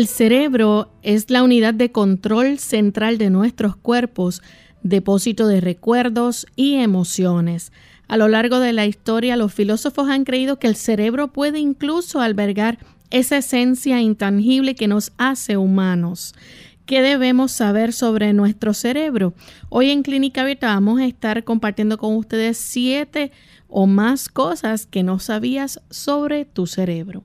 El cerebro es la unidad de control central de nuestros cuerpos, depósito de recuerdos y emociones. A lo largo de la historia, los filósofos han creído que el cerebro puede incluso albergar esa esencia intangible que nos hace humanos. ¿Qué debemos saber sobre nuestro cerebro? Hoy en Clínica Abierta vamos a estar compartiendo con ustedes siete o más cosas que no sabías sobre tu cerebro.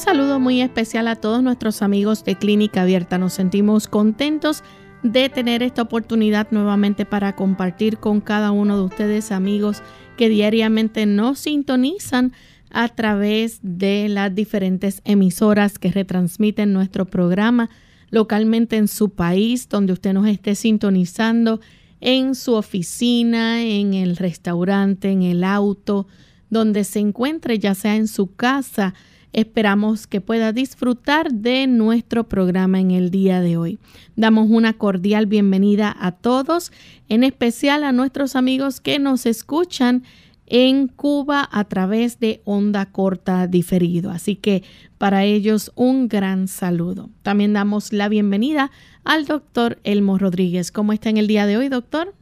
Saludo muy especial a todos nuestros amigos de Clínica Abierta. Nos sentimos contentos de tener esta oportunidad nuevamente para compartir con cada uno de ustedes amigos que diariamente nos sintonizan a través de las diferentes emisoras que retransmiten nuestro programa localmente en su país, donde usted nos esté sintonizando, en su oficina, en el restaurante, en el auto, donde se encuentre, ya sea en su casa, Esperamos que pueda disfrutar de nuestro programa en el día de hoy. Damos una cordial bienvenida a todos, en especial a nuestros amigos que nos escuchan en Cuba a través de onda corta diferido. Así que para ellos un gran saludo. También damos la bienvenida al doctor Elmo Rodríguez. ¿Cómo está en el día de hoy, doctor?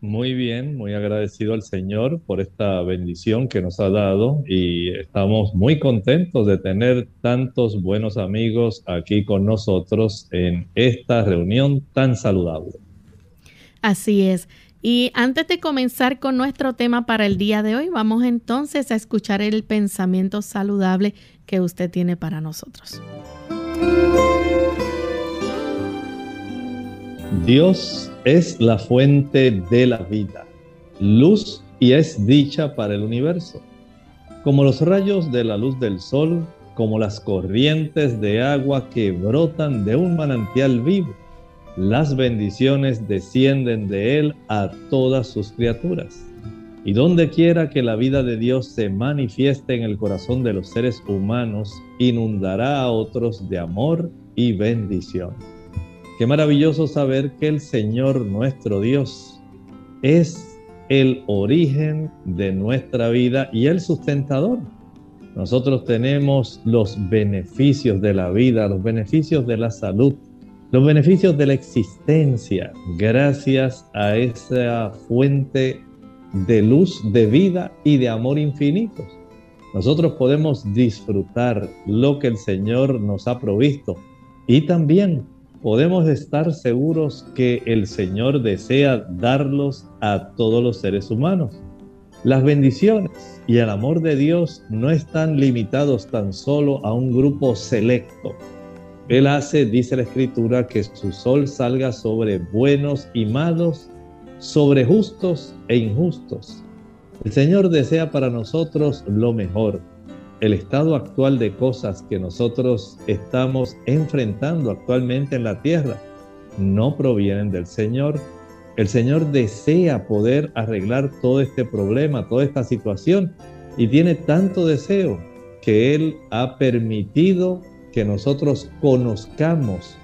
Muy bien, muy agradecido al Señor por esta bendición que nos ha dado y estamos muy contentos de tener tantos buenos amigos aquí con nosotros en esta reunión tan saludable. Así es. Y antes de comenzar con nuestro tema para el día de hoy, vamos entonces a escuchar el pensamiento saludable que usted tiene para nosotros. Dios es la fuente de la vida, luz y es dicha para el universo. Como los rayos de la luz del sol, como las corrientes de agua que brotan de un manantial vivo, las bendiciones descienden de él a todas sus criaturas. Y donde quiera que la vida de Dios se manifieste en el corazón de los seres humanos, inundará a otros de amor y bendición. Qué maravilloso saber que el Señor nuestro Dios es el origen de nuestra vida y el sustentador. Nosotros tenemos los beneficios de la vida, los beneficios de la salud, los beneficios de la existencia gracias a esa fuente de luz, de vida y de amor infinitos. Nosotros podemos disfrutar lo que el Señor nos ha provisto y también podemos estar seguros que el Señor desea darlos a todos los seres humanos. Las bendiciones y el amor de Dios no están limitados tan solo a un grupo selecto. Él hace, dice la Escritura, que su sol salga sobre buenos y malos, sobre justos e injustos. El Señor desea para nosotros lo mejor el estado actual de cosas que nosotros estamos enfrentando actualmente en la tierra no provienen del Señor. El Señor desea poder arreglar todo este problema, toda esta situación y tiene tanto deseo que Él ha permitido que nosotros conozcamos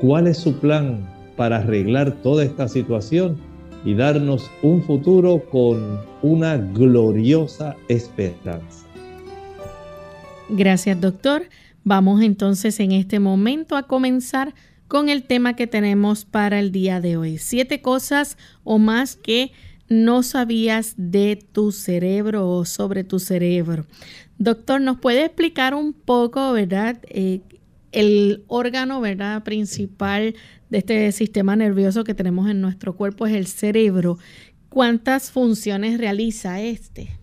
cuál es su plan para arreglar toda esta situación y darnos un futuro con una gloriosa esperanza. Gracias, doctor. Vamos entonces en este momento a comenzar con el tema que tenemos para el día de hoy. Siete cosas o más que no sabías de tu cerebro o sobre tu cerebro. Doctor, ¿nos puede explicar un poco, verdad? Eh, el órgano, ¿verdad? Principal de este sistema nervioso que tenemos en nuestro cuerpo es el cerebro. ¿cuántas funciones realiza este?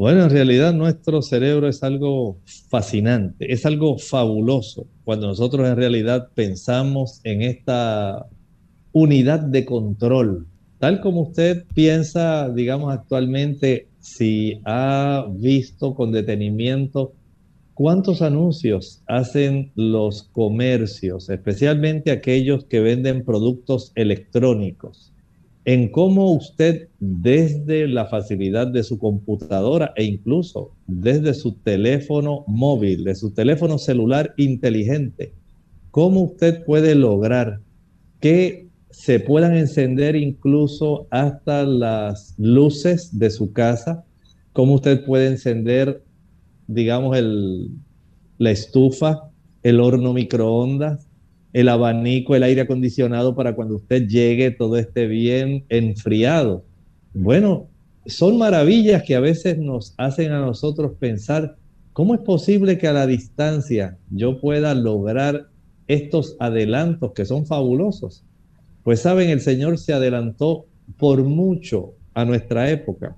Bueno, en realidad nuestro cerebro es algo fascinante, es algo fabuloso cuando nosotros en realidad pensamos en esta unidad de control. Tal como usted piensa, digamos, actualmente, si ha visto con detenimiento cuántos anuncios hacen los comercios, especialmente aquellos que venden productos electrónicos en cómo usted desde la facilidad de su computadora e incluso desde su teléfono móvil, de su teléfono celular inteligente, cómo usted puede lograr que se puedan encender incluso hasta las luces de su casa, cómo usted puede encender, digamos, el, la estufa, el horno microondas, el abanico, el aire acondicionado para cuando usted llegue todo esté bien enfriado. Bueno, son maravillas que a veces nos hacen a nosotros pensar, ¿cómo es posible que a la distancia yo pueda lograr estos adelantos que son fabulosos? Pues saben, el Señor se adelantó por mucho a nuestra época.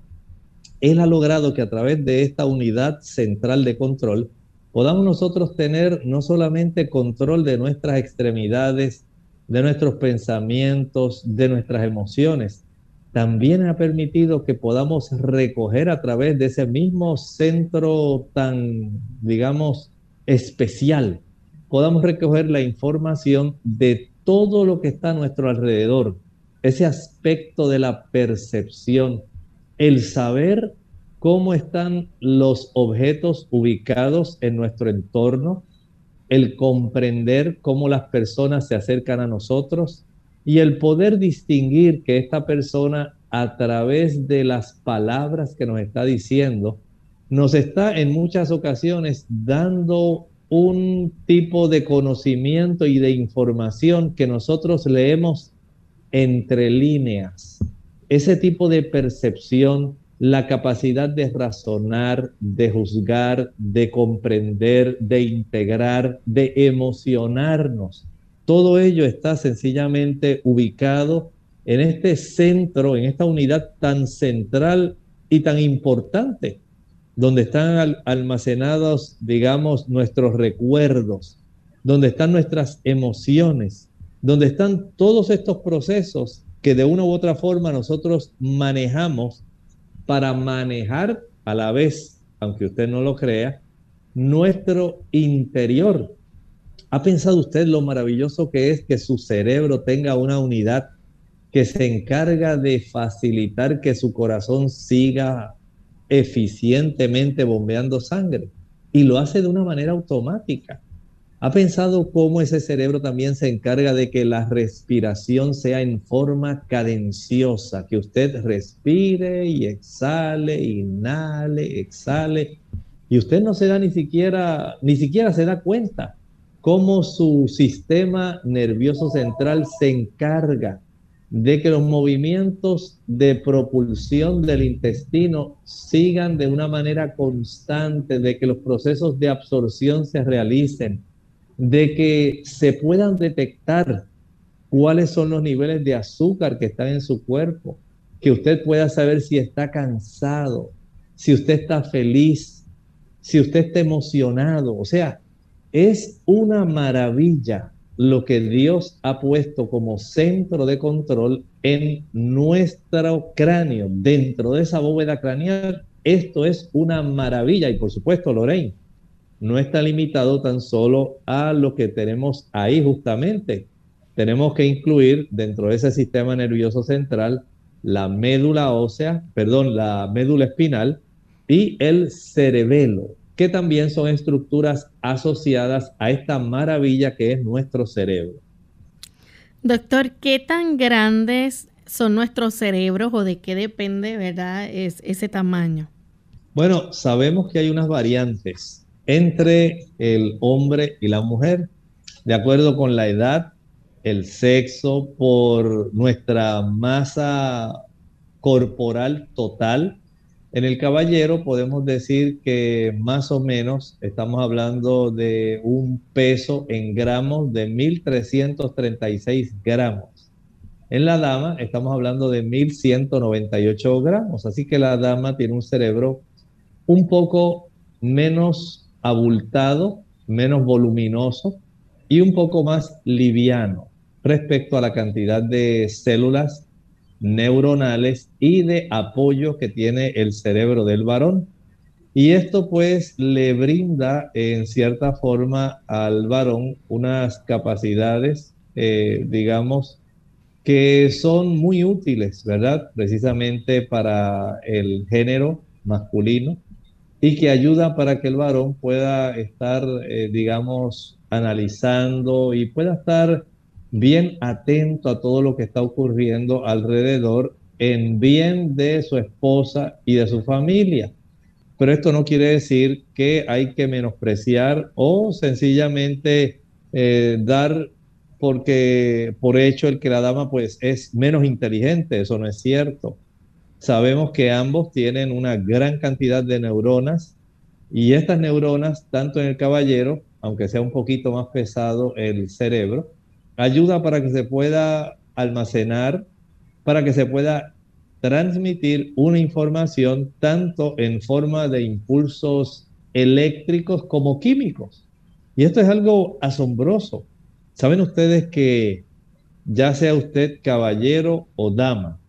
Él ha logrado que a través de esta unidad central de control, podamos nosotros tener no solamente control de nuestras extremidades, de nuestros pensamientos, de nuestras emociones, también ha permitido que podamos recoger a través de ese mismo centro tan, digamos, especial, podamos recoger la información de todo lo que está a nuestro alrededor, ese aspecto de la percepción, el saber cómo están los objetos ubicados en nuestro entorno, el comprender cómo las personas se acercan a nosotros y el poder distinguir que esta persona a través de las palabras que nos está diciendo, nos está en muchas ocasiones dando un tipo de conocimiento y de información que nosotros leemos entre líneas. Ese tipo de percepción la capacidad de razonar, de juzgar, de comprender, de integrar, de emocionarnos. Todo ello está sencillamente ubicado en este centro, en esta unidad tan central y tan importante, donde están almacenados, digamos, nuestros recuerdos, donde están nuestras emociones, donde están todos estos procesos que de una u otra forma nosotros manejamos para manejar a la vez, aunque usted no lo crea, nuestro interior. ¿Ha pensado usted lo maravilloso que es que su cerebro tenga una unidad que se encarga de facilitar que su corazón siga eficientemente bombeando sangre? Y lo hace de una manera automática. ¿Ha pensado cómo ese cerebro también se encarga de que la respiración sea en forma cadenciosa, que usted respire y exhale, inhale, exhale, y usted no se da ni siquiera, ni siquiera se da cuenta cómo su sistema nervioso central se encarga de que los movimientos de propulsión del intestino sigan de una manera constante, de que los procesos de absorción se realicen, de que se puedan detectar cuáles son los niveles de azúcar que están en su cuerpo, que usted pueda saber si está cansado, si usted está feliz, si usted está emocionado. O sea, es una maravilla lo que Dios ha puesto como centro de control en nuestro cráneo, dentro de esa bóveda craneal. Esto es una maravilla y por supuesto, Lorraine, no está limitado tan solo a lo que tenemos ahí justamente. Tenemos que incluir dentro de ese sistema nervioso central la médula ósea, perdón, la médula espinal y el cerebelo, que también son estructuras asociadas a esta maravilla que es nuestro cerebro. Doctor, ¿qué tan grandes son nuestros cerebros o de qué depende, verdad, es ese tamaño? Bueno, sabemos que hay unas variantes entre el hombre y la mujer, de acuerdo con la edad, el sexo, por nuestra masa corporal total. En el caballero podemos decir que más o menos estamos hablando de un peso en gramos de 1.336 gramos. En la dama estamos hablando de 1198 gramos, así que la dama tiene un cerebro un poco menos abultado, menos voluminoso y un poco más liviano respecto a la cantidad de células neuronales y de apoyo que tiene el cerebro del varón. Y esto pues le brinda en cierta forma al varón unas capacidades, eh, digamos, que son muy útiles, ¿verdad? Precisamente para el género masculino y que ayuda para que el varón pueda estar, eh, digamos, analizando y pueda estar bien atento a todo lo que está ocurriendo alrededor en bien de su esposa y de su familia. Pero esto no quiere decir que hay que menospreciar o sencillamente eh, dar porque por hecho el que la dama pues es menos inteligente, eso no es cierto. Sabemos que ambos tienen una gran cantidad de neuronas y estas neuronas, tanto en el caballero, aunque sea un poquito más pesado el cerebro, ayuda para que se pueda almacenar, para que se pueda transmitir una información tanto en forma de impulsos eléctricos como químicos. Y esto es algo asombroso. Saben ustedes que ya sea usted caballero o dama,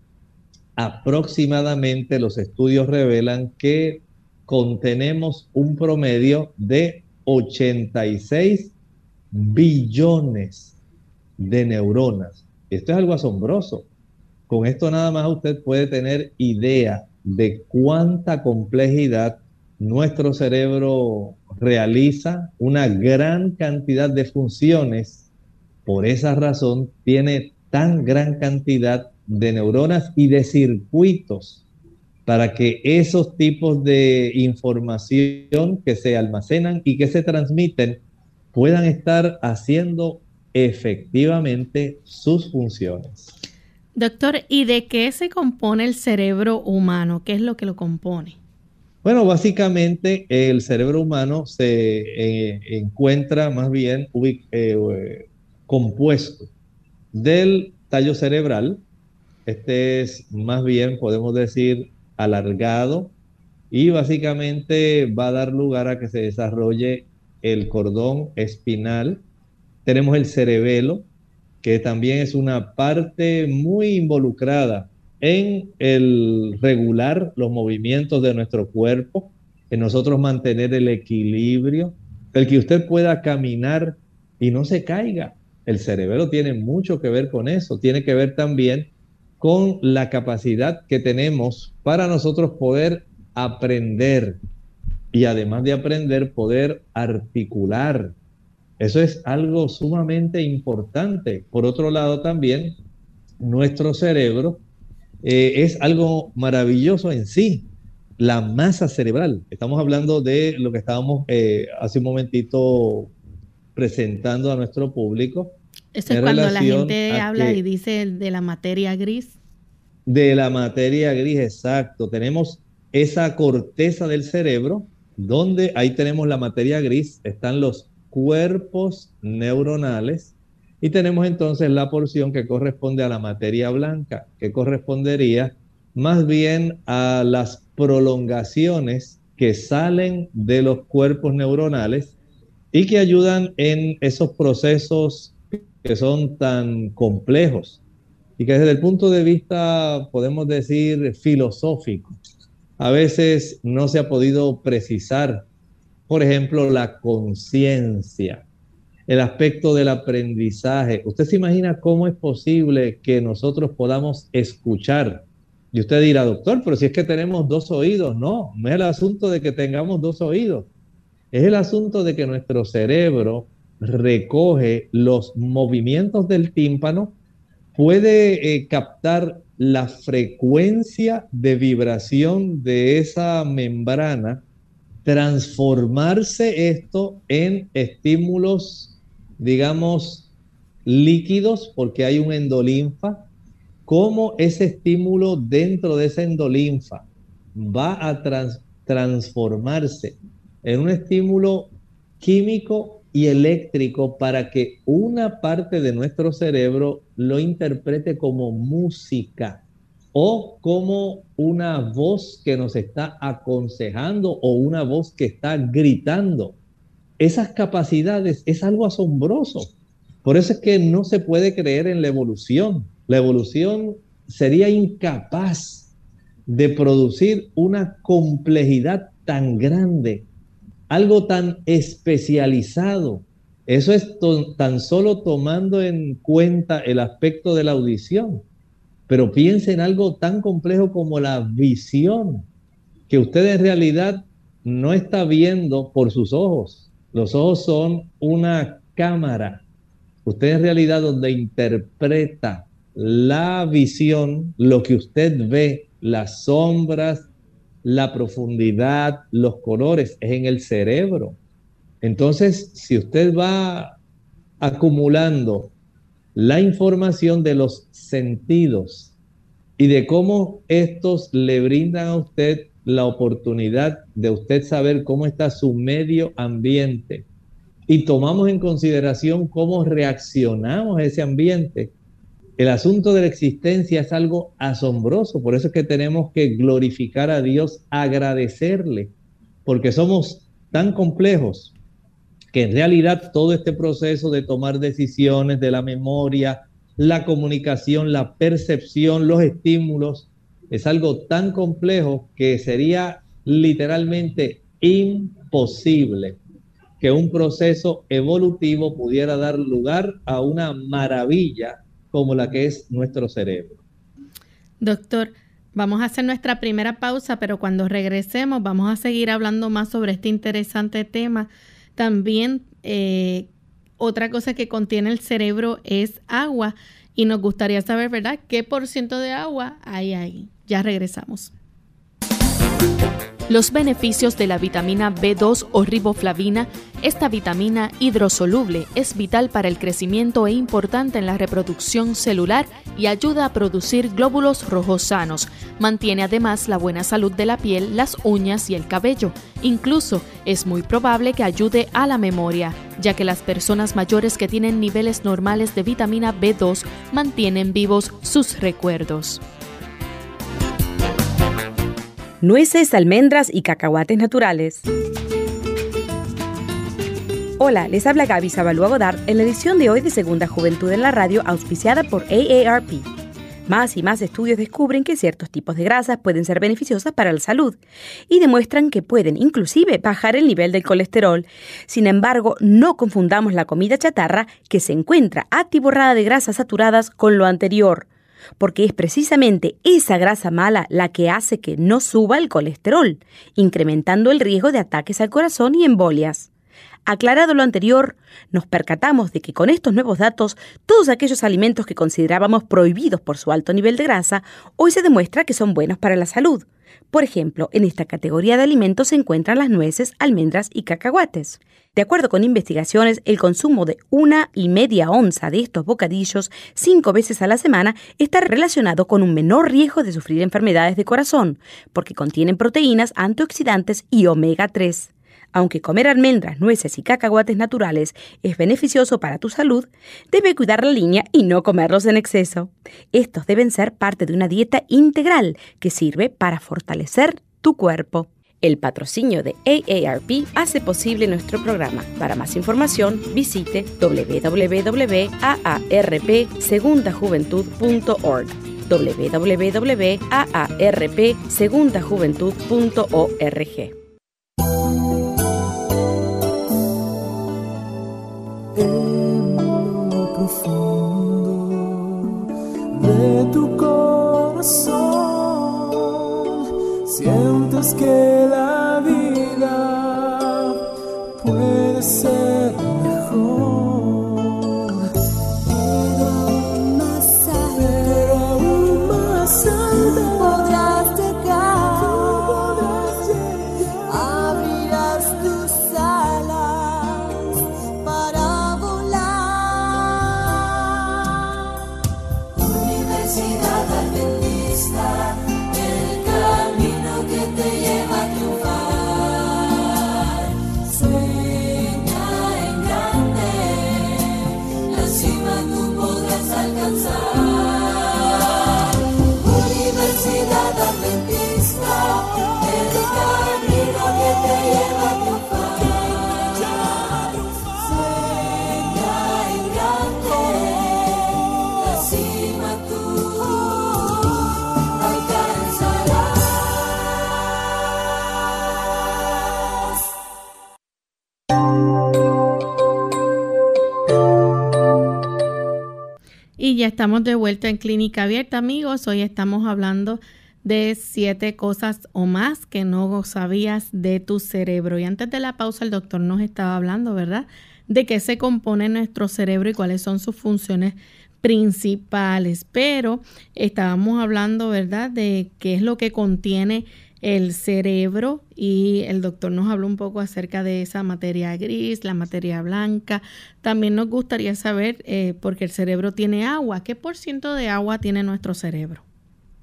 aproximadamente los estudios revelan que contenemos un promedio de 86 billones de neuronas. Esto es algo asombroso. Con esto nada más usted puede tener idea de cuánta complejidad nuestro cerebro realiza, una gran cantidad de funciones. Por esa razón tiene tan gran cantidad de neuronas y de circuitos para que esos tipos de información que se almacenan y que se transmiten puedan estar haciendo efectivamente sus funciones. Doctor, ¿y de qué se compone el cerebro humano? ¿Qué es lo que lo compone? Bueno, básicamente el cerebro humano se eh, encuentra más bien eh, compuesto del tallo cerebral. Este es más bien, podemos decir, alargado y básicamente va a dar lugar a que se desarrolle el cordón espinal, tenemos el cerebelo, que también es una parte muy involucrada en el regular los movimientos de nuestro cuerpo, en nosotros mantener el equilibrio, el que usted pueda caminar y no se caiga. El cerebelo tiene mucho que ver con eso, tiene que ver también con la capacidad que tenemos para nosotros poder aprender y además de aprender, poder articular eso es algo sumamente importante. Por otro lado, también nuestro cerebro eh, es algo maravilloso en sí. La masa cerebral. Estamos hablando de lo que estábamos eh, hace un momentito presentando a nuestro público. Eso es cuando la gente habla y dice de la materia gris. De la materia gris, exacto. Tenemos esa corteza del cerebro, donde ahí tenemos la materia gris, están los cuerpos neuronales y tenemos entonces la porción que corresponde a la materia blanca, que correspondería más bien a las prolongaciones que salen de los cuerpos neuronales y que ayudan en esos procesos que son tan complejos y que desde el punto de vista, podemos decir, filosófico, a veces no se ha podido precisar por ejemplo, la conciencia, el aspecto del aprendizaje. ¿Usted se imagina cómo es posible que nosotros podamos escuchar? Y usted dirá, doctor, pero si es que tenemos dos oídos, no, no es el asunto de que tengamos dos oídos, es el asunto de que nuestro cerebro recoge los movimientos del tímpano, puede eh, captar la frecuencia de vibración de esa membrana transformarse esto en estímulos, digamos, líquidos, porque hay un endolinfa, cómo ese estímulo dentro de esa endolinfa va a transformarse en un estímulo químico y eléctrico para que una parte de nuestro cerebro lo interprete como música o como una voz que nos está aconsejando o una voz que está gritando. Esas capacidades es algo asombroso. Por eso es que no se puede creer en la evolución. La evolución sería incapaz de producir una complejidad tan grande, algo tan especializado. Eso es tan solo tomando en cuenta el aspecto de la audición. Pero piense en algo tan complejo como la visión, que usted en realidad no está viendo por sus ojos. Los ojos son una cámara. Usted en realidad donde interpreta la visión, lo que usted ve, las sombras, la profundidad, los colores, es en el cerebro. Entonces, si usted va acumulando la información de los sentidos y de cómo estos le brindan a usted la oportunidad de usted saber cómo está su medio ambiente y tomamos en consideración cómo reaccionamos a ese ambiente, el asunto de la existencia es algo asombroso, por eso es que tenemos que glorificar a Dios, agradecerle, porque somos tan complejos que en realidad todo este proceso de tomar decisiones de la memoria, la comunicación, la percepción, los estímulos, es algo tan complejo que sería literalmente imposible que un proceso evolutivo pudiera dar lugar a una maravilla como la que es nuestro cerebro. Doctor, vamos a hacer nuestra primera pausa, pero cuando regresemos vamos a seguir hablando más sobre este interesante tema. También eh, otra cosa que contiene el cerebro es agua y nos gustaría saber, ¿verdad?, qué por ciento de agua hay ahí. Ya regresamos. Los beneficios de la vitamina B2 o riboflavina, esta vitamina hidrosoluble es vital para el crecimiento e importante en la reproducción celular y ayuda a producir glóbulos rojos sanos. Mantiene además la buena salud de la piel, las uñas y el cabello. Incluso es muy probable que ayude a la memoria, ya que las personas mayores que tienen niveles normales de vitamina B2 mantienen vivos sus recuerdos nueces, almendras y cacahuates naturales. Hola, les habla Gaby Zabalúa Godard en la edición de hoy de Segunda Juventud en la Radio, auspiciada por AARP. Más y más estudios descubren que ciertos tipos de grasas pueden ser beneficiosas para la salud y demuestran que pueden inclusive bajar el nivel del colesterol. Sin embargo, no confundamos la comida chatarra que se encuentra atiborrada de grasas saturadas con lo anterior porque es precisamente esa grasa mala la que hace que no suba el colesterol, incrementando el riesgo de ataques al corazón y embolias. Aclarado lo anterior, nos percatamos de que con estos nuevos datos, todos aquellos alimentos que considerábamos prohibidos por su alto nivel de grasa, hoy se demuestra que son buenos para la salud. Por ejemplo, en esta categoría de alimentos se encuentran las nueces, almendras y cacahuates. De acuerdo con investigaciones, el consumo de una y media onza de estos bocadillos cinco veces a la semana está relacionado con un menor riesgo de sufrir enfermedades de corazón, porque contienen proteínas, antioxidantes y omega 3. Aunque comer almendras, nueces y cacahuates naturales es beneficioso para tu salud, debe cuidar la línea y no comerlos en exceso. Estos deben ser parte de una dieta integral que sirve para fortalecer tu cuerpo. El patrocinio de AARP hace posible nuestro programa. Para más información, visite www.aarpsegundajuventud.org www.aarpsegundajuventud.org en lo profundo de tu corazón. Sientes que la vida estamos de vuelta en Clínica Abierta, amigos. Hoy estamos hablando de siete cosas o más que no sabías de tu cerebro. Y antes de la pausa, el doctor nos estaba hablando, ¿verdad? De qué se compone nuestro cerebro y cuáles son sus funciones principales. Pero estábamos hablando, ¿verdad?, de qué es lo que contiene el cerebro y el doctor nos habló un poco acerca de esa materia gris, la materia blanca. También nos gustaría saber, eh, porque el cerebro tiene agua, ¿qué por ciento de agua tiene nuestro cerebro?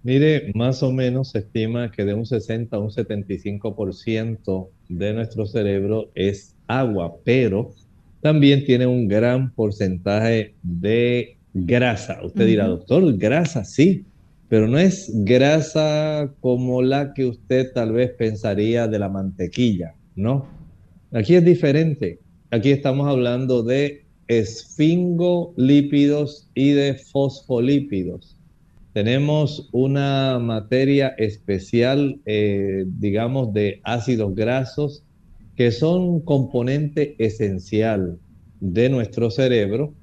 Mire, más o menos se estima que de un 60 a un 75% de nuestro cerebro es agua, pero también tiene un gran porcentaje de grasa. Usted dirá, doctor, grasa, sí, pero no es grasa como la que usted tal vez pensaría de la mantequilla, ¿no? Aquí es diferente. Aquí estamos hablando de esfingolípidos y de fosfolípidos tenemos una materia especial, eh, digamos, de ácidos grasos, que son componente esencial de nuestro cerebro,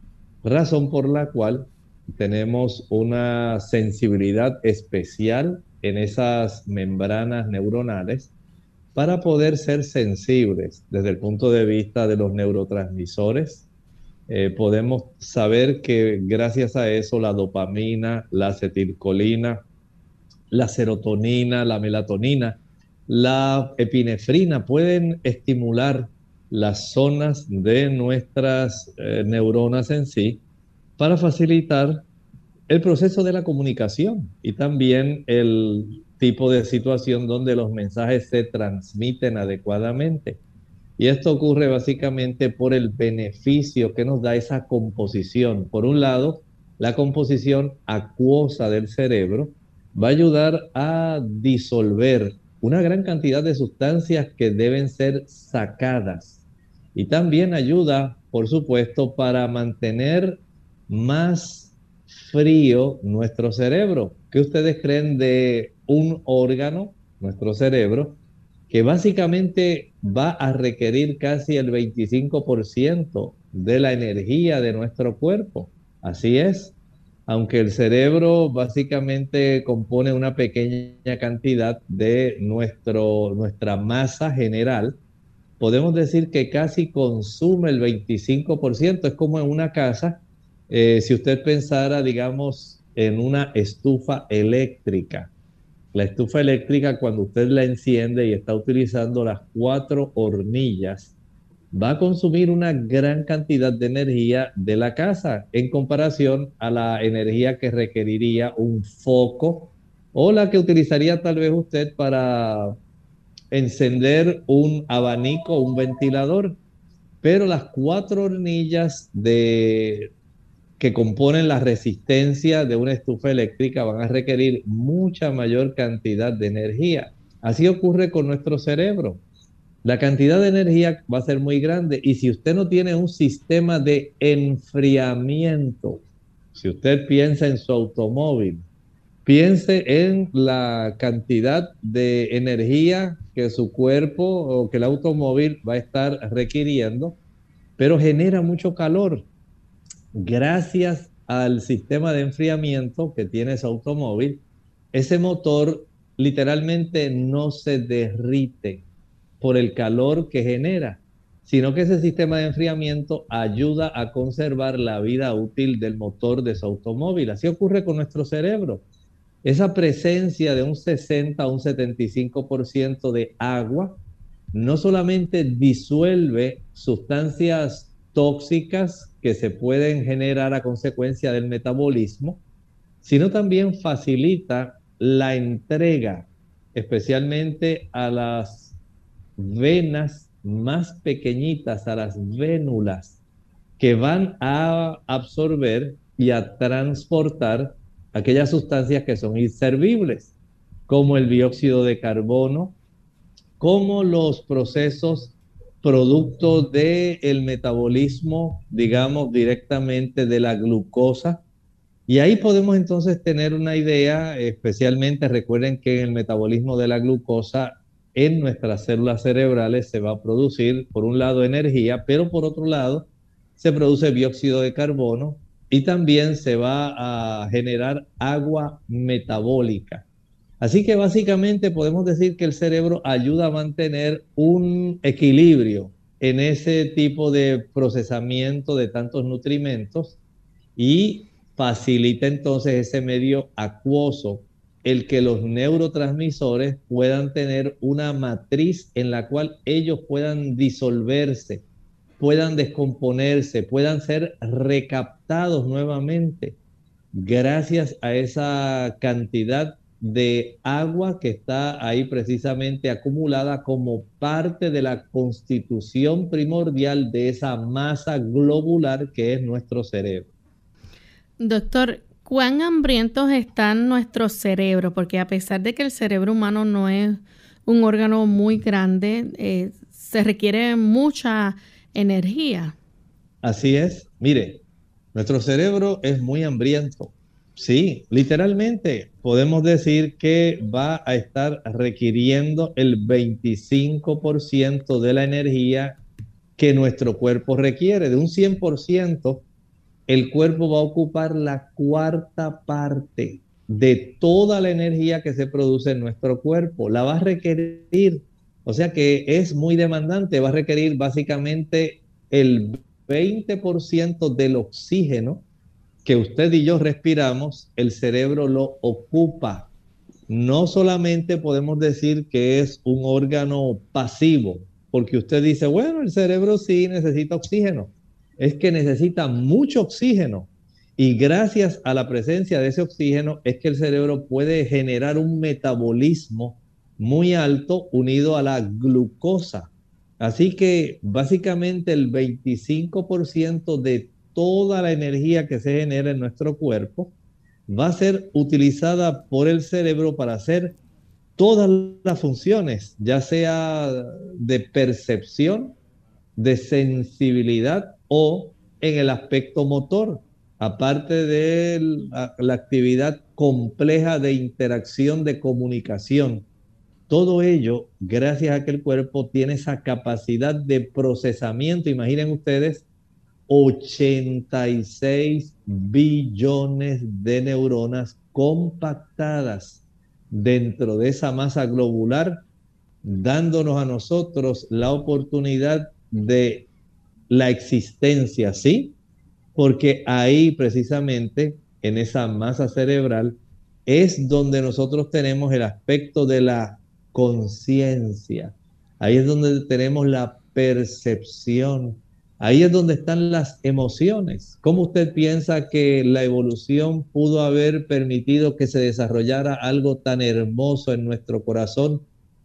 razón por la cual tenemos una sensibilidad especial en esas membranas neuronales para poder ser sensibles desde el punto de vista de los neurotransmisores, eh, podemos saber que gracias a eso la dopamina, la acetilcolina, la serotonina, la melatonina, la epinefrina pueden estimular las zonas de nuestras eh, neuronas en sí para facilitar el proceso de la comunicación y también el tipo de situación donde los mensajes se transmiten adecuadamente. Y esto ocurre básicamente por el beneficio que nos da esa composición. Por un lado, la composición acuosa del cerebro va a ayudar a disolver una gran cantidad de sustancias que deben ser sacadas. Y también ayuda, por supuesto, para mantener más frío nuestro cerebro. ¿Qué ustedes creen de un órgano, nuestro cerebro, que básicamente va a requerir casi el 25% de la energía de nuestro cuerpo. Así es, aunque el cerebro básicamente compone una pequeña cantidad de nuestro, nuestra masa general, podemos decir que casi consume el 25%. Es como en una casa, eh, si usted pensara, digamos, en una estufa eléctrica la estufa eléctrica, cuando usted la enciende y está utilizando las cuatro hornillas, va a consumir una gran cantidad de energía de la casa en comparación a la energía que requeriría un foco o la que utilizaría tal vez usted para encender un abanico, un ventilador. Pero las cuatro hornillas de que componen la resistencia de una estufa eléctrica van a requerir mucha mayor cantidad de energía. Así ocurre con nuestro cerebro. La cantidad de energía va a ser muy grande y si usted no tiene un sistema de enfriamiento, si usted piensa en su automóvil, piense en la cantidad de energía que su cuerpo o que el automóvil va a estar requiriendo, pero genera mucho calor gracias al sistema de enfriamiento que tiene ese automóvil, ese motor literalmente no se derrite por el calor que genera, sino que ese sistema de enfriamiento ayuda a conservar la vida útil del motor de su automóvil. Así ocurre con nuestro cerebro. Esa presencia de un 60 a un 75% de agua no solamente disuelve sustancias tóxicas que se pueden generar a consecuencia del metabolismo, sino también facilita la entrega, especialmente a las venas más pequeñitas, a las vénulas, que van a absorber y a transportar aquellas sustancias que son inservibles, como el dióxido de carbono, como los procesos producto del metabolismo, digamos, directamente de la glucosa. Y ahí podemos entonces tener una idea, especialmente recuerden que en el metabolismo de la glucosa en nuestras células cerebrales se va a producir, por un lado, energía, pero por otro lado, se produce dióxido de carbono y también se va a generar agua metabólica. Así que básicamente podemos decir que el cerebro ayuda a mantener un equilibrio en ese tipo de procesamiento de tantos nutrimentos y facilita entonces ese medio acuoso el que los neurotransmisores puedan tener una matriz en la cual ellos puedan disolverse, puedan descomponerse, puedan ser recaptados nuevamente gracias a esa cantidad de agua que está ahí precisamente acumulada como parte de la constitución primordial de esa masa globular que es nuestro cerebro. Doctor, ¿cuán hambrientos están nuestros cerebros? Porque a pesar de que el cerebro humano no es un órgano muy grande, eh, se requiere mucha energía. Así es. Mire, nuestro cerebro es muy hambriento. Sí, literalmente podemos decir que va a estar requiriendo el 25% de la energía que nuestro cuerpo requiere. De un 100%, el cuerpo va a ocupar la cuarta parte de toda la energía que se produce en nuestro cuerpo. La va a requerir, o sea que es muy demandante, va a requerir básicamente el 20% del oxígeno que usted y yo respiramos, el cerebro lo ocupa. No solamente podemos decir que es un órgano pasivo, porque usted dice, bueno, el cerebro sí necesita oxígeno. Es que necesita mucho oxígeno. Y gracias a la presencia de ese oxígeno es que el cerebro puede generar un metabolismo muy alto unido a la glucosa. Así que básicamente el 25% de toda la energía que se genera en nuestro cuerpo va a ser utilizada por el cerebro para hacer todas las funciones, ya sea de percepción, de sensibilidad o en el aspecto motor, aparte de la, la actividad compleja de interacción, de comunicación. Todo ello gracias a que el cuerpo tiene esa capacidad de procesamiento. Imaginen ustedes 86 billones de neuronas compactadas dentro de esa masa globular, dándonos a nosotros la oportunidad de la existencia, ¿sí? Porque ahí precisamente, en esa masa cerebral, es donde nosotros tenemos el aspecto de la conciencia. Ahí es donde tenemos la percepción, Ahí es donde están las emociones. ¿Cómo usted piensa que la evolución pudo haber permitido que se desarrollara algo tan hermoso en nuestro corazón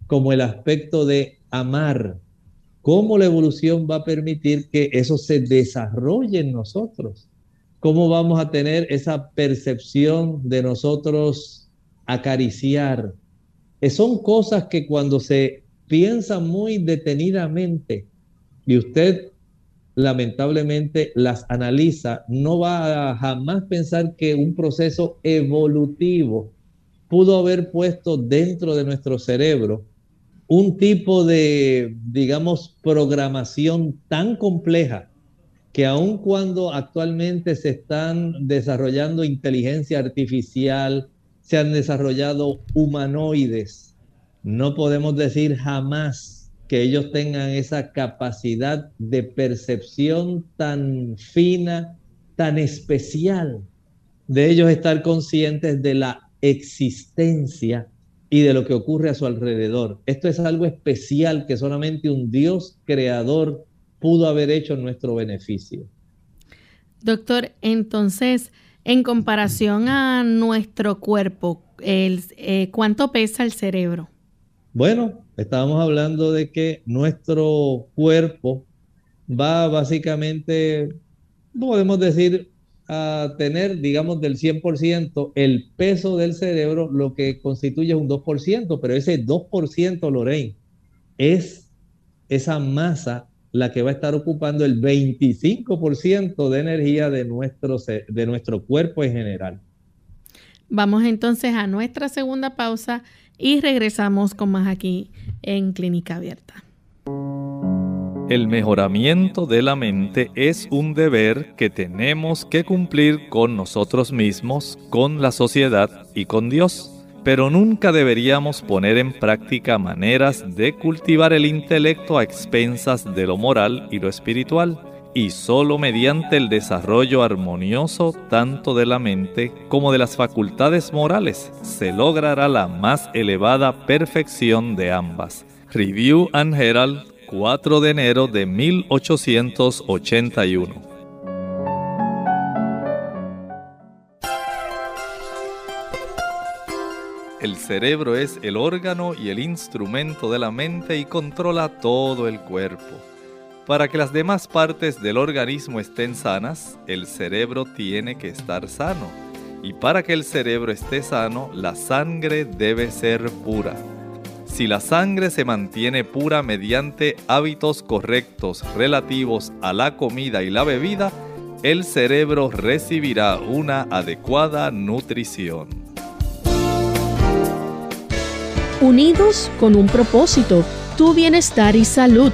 como el aspecto de amar? ¿Cómo la evolución va a permitir que eso se desarrolle en nosotros? ¿Cómo vamos a tener esa percepción de nosotros acariciar? Eh, son cosas que cuando se piensa muy detenidamente y usted lamentablemente las analiza, no va a jamás pensar que un proceso evolutivo pudo haber puesto dentro de nuestro cerebro un tipo de, digamos, programación tan compleja que aun cuando actualmente se están desarrollando inteligencia artificial, se han desarrollado humanoides, no podemos decir jamás que ellos tengan esa capacidad de percepción tan fina, tan especial, de ellos estar conscientes de la existencia y de lo que ocurre a su alrededor. Esto es algo especial que solamente un Dios creador pudo haber hecho en nuestro beneficio. Doctor, entonces, en comparación a nuestro cuerpo, eh, ¿cuánto pesa el cerebro? Bueno, estábamos hablando de que nuestro cuerpo va básicamente, podemos decir, a tener, digamos, del 100% el peso del cerebro, lo que constituye un 2%, pero ese 2%, Lorraine, es esa masa la que va a estar ocupando el 25% de energía de nuestro, de nuestro cuerpo en general. Vamos entonces a nuestra segunda pausa y regresamos con más aquí en Clínica Abierta. El mejoramiento de la mente es un deber que tenemos que cumplir con nosotros mismos, con la sociedad y con Dios. Pero nunca deberíamos poner en práctica maneras de cultivar el intelecto a expensas de lo moral y lo espiritual y solo mediante el desarrollo armonioso tanto de la mente como de las facultades morales se logrará la más elevada perfección de ambas. Review and Herald, 4 de enero de 1881. El cerebro es el órgano y el instrumento de la mente y controla todo el cuerpo. Para que las demás partes del organismo estén sanas, el cerebro tiene que estar sano. Y para que el cerebro esté sano, la sangre debe ser pura. Si la sangre se mantiene pura mediante hábitos correctos relativos a la comida y la bebida, el cerebro recibirá una adecuada nutrición. Unidos con un propósito, tu bienestar y salud.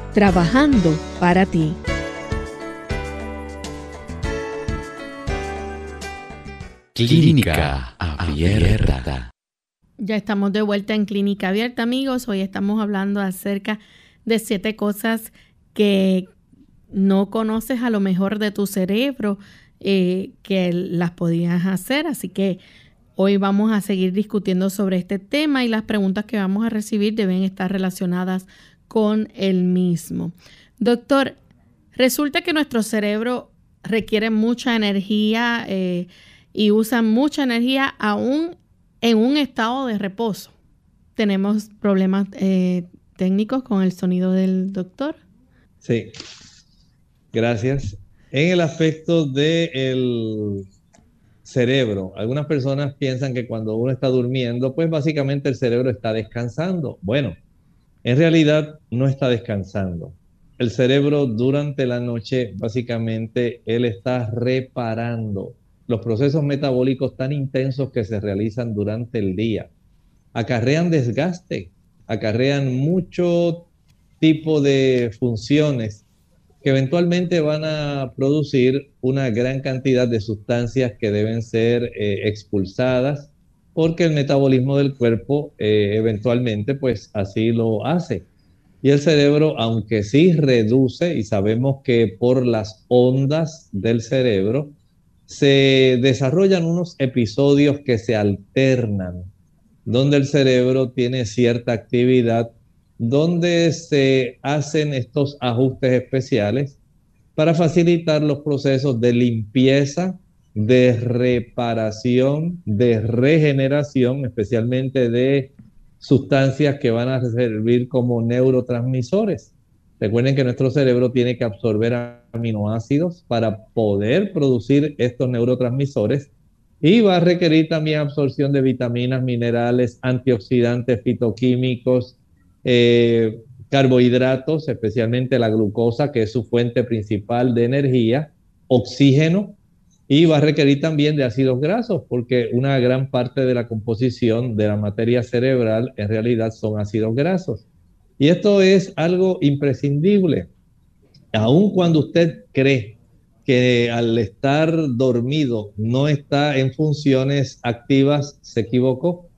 trabajando para ti. Clínica Abierta. Ya estamos de vuelta en Clínica Abierta, amigos. Hoy estamos hablando acerca de siete cosas que no conoces a lo mejor de tu cerebro eh, que las podías hacer. Así que hoy vamos a seguir discutiendo sobre este tema y las preguntas que vamos a recibir deben estar relacionadas con el mismo. Doctor, resulta que nuestro cerebro requiere mucha energía eh, y usa mucha energía aún en un estado de reposo. ¿Tenemos problemas eh, técnicos con el sonido del doctor? Sí, gracias. En el aspecto del cerebro, algunas personas piensan que cuando uno está durmiendo, pues básicamente el cerebro está descansando. Bueno, en realidad no está descansando. El cerebro durante la noche, básicamente, él está reparando los procesos metabólicos tan intensos que se realizan durante el día. Acarrean desgaste, acarrean mucho tipo de funciones que eventualmente van a producir una gran cantidad de sustancias que deben ser eh, expulsadas porque el metabolismo del cuerpo eh, eventualmente pues así lo hace. Y el cerebro, aunque sí reduce, y sabemos que por las ondas del cerebro, se desarrollan unos episodios que se alternan, donde el cerebro tiene cierta actividad, donde se hacen estos ajustes especiales para facilitar los procesos de limpieza de reparación, de regeneración, especialmente de sustancias que van a servir como neurotransmisores. Recuerden que nuestro cerebro tiene que absorber aminoácidos para poder producir estos neurotransmisores y va a requerir también absorción de vitaminas, minerales, antioxidantes, fitoquímicos, eh, carbohidratos, especialmente la glucosa, que es su fuente principal de energía, oxígeno, y va a requerir también de ácidos grasos, porque una gran parte de la composición de la materia cerebral en realidad son ácidos grasos. Y esto es algo imprescindible. Aun cuando usted cree que al estar dormido no está en funciones activas, se equivocó,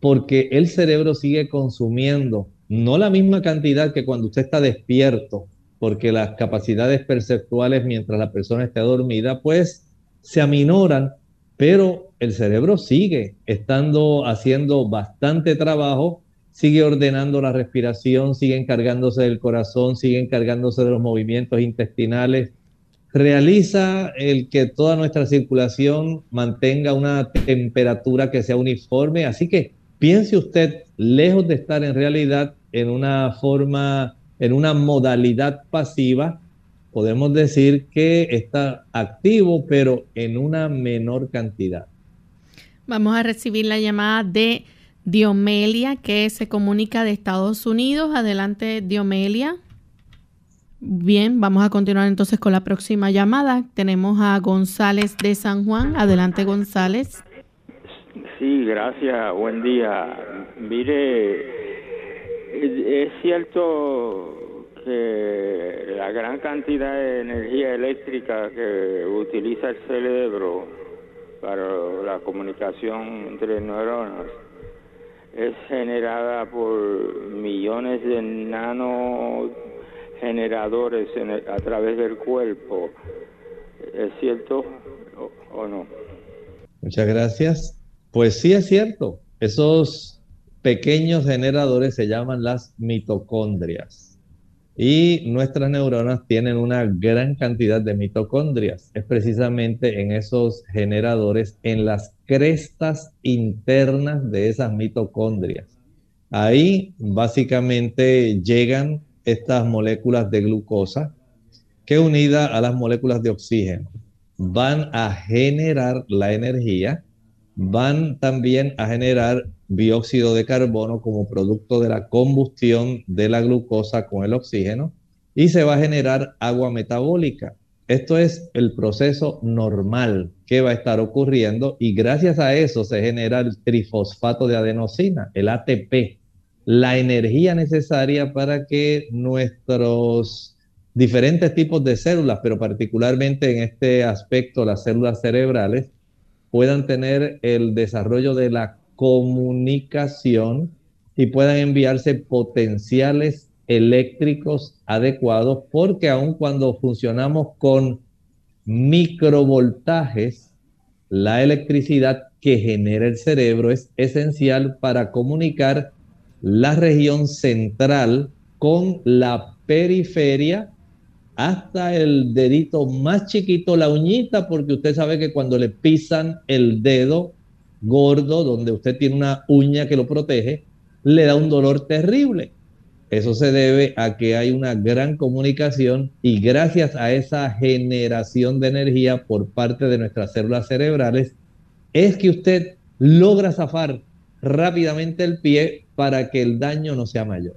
porque el cerebro sigue consumiendo no la misma cantidad que cuando usted está despierto, porque las capacidades perceptuales mientras la persona está dormida, pues se aminoran, pero el cerebro sigue estando haciendo bastante trabajo, sigue ordenando la respiración, sigue encargándose del corazón, sigue encargándose de los movimientos intestinales, realiza el que toda nuestra circulación mantenga una temperatura que sea uniforme. Así que piense usted, lejos de estar en realidad en una forma en una modalidad pasiva, podemos decir que está activo, pero en una menor cantidad. Vamos a recibir la llamada de Diomelia, que se comunica de Estados Unidos. Adelante, Diomelia. Bien, vamos a continuar entonces con la próxima llamada. Tenemos a González de San Juan. Adelante, González. Sí, gracias. Buen día. Mire, es cierto que la gran cantidad de energía eléctrica que utiliza el cerebro para la comunicación entre neuronas es generada por millones de nanogeneradores a través del cuerpo. ¿Es cierto o no? Muchas gracias. Pues sí es cierto. Esos pequeños generadores se llaman las mitocondrias. Y nuestras neuronas tienen una gran cantidad de mitocondrias. Es precisamente en esos generadores, en las crestas internas de esas mitocondrias. Ahí básicamente llegan estas moléculas de glucosa que unidas a las moléculas de oxígeno van a generar la energía van también a generar dióxido de carbono como producto de la combustión de la glucosa con el oxígeno y se va a generar agua metabólica. Esto es el proceso normal que va a estar ocurriendo y gracias a eso se genera el trifosfato de adenosina, el ATP, la energía necesaria para que nuestros diferentes tipos de células, pero particularmente en este aspecto las células cerebrales, puedan tener el desarrollo de la comunicación y puedan enviarse potenciales eléctricos adecuados, porque aun cuando funcionamos con microvoltajes, la electricidad que genera el cerebro es esencial para comunicar la región central con la periferia hasta el dedito más chiquito, la uñita, porque usted sabe que cuando le pisan el dedo gordo, donde usted tiene una uña que lo protege, le da un dolor terrible. Eso se debe a que hay una gran comunicación y gracias a esa generación de energía por parte de nuestras células cerebrales, es que usted logra zafar rápidamente el pie para que el daño no sea mayor.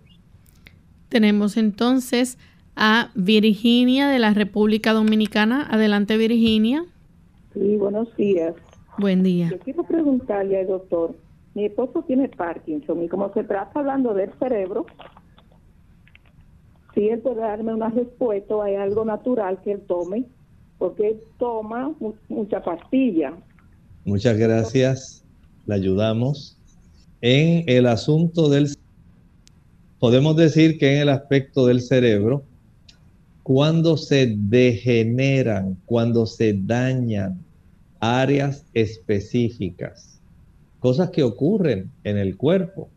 Tenemos entonces a Virginia de la República Dominicana. Adelante, Virginia. Sí, buenos días. Buen día. Yo quiero preguntarle al doctor, mi esposo tiene Parkinson y como se trata hablando del cerebro, si él puede darme una respuesta, hay algo natural que él tome, porque él toma mucha pastilla. Muchas gracias, le ayudamos. En el asunto del... Podemos decir que en el aspecto del cerebro, cuando se degeneran, cuando se dañan áreas específicas, cosas que ocurren en el cuerpo.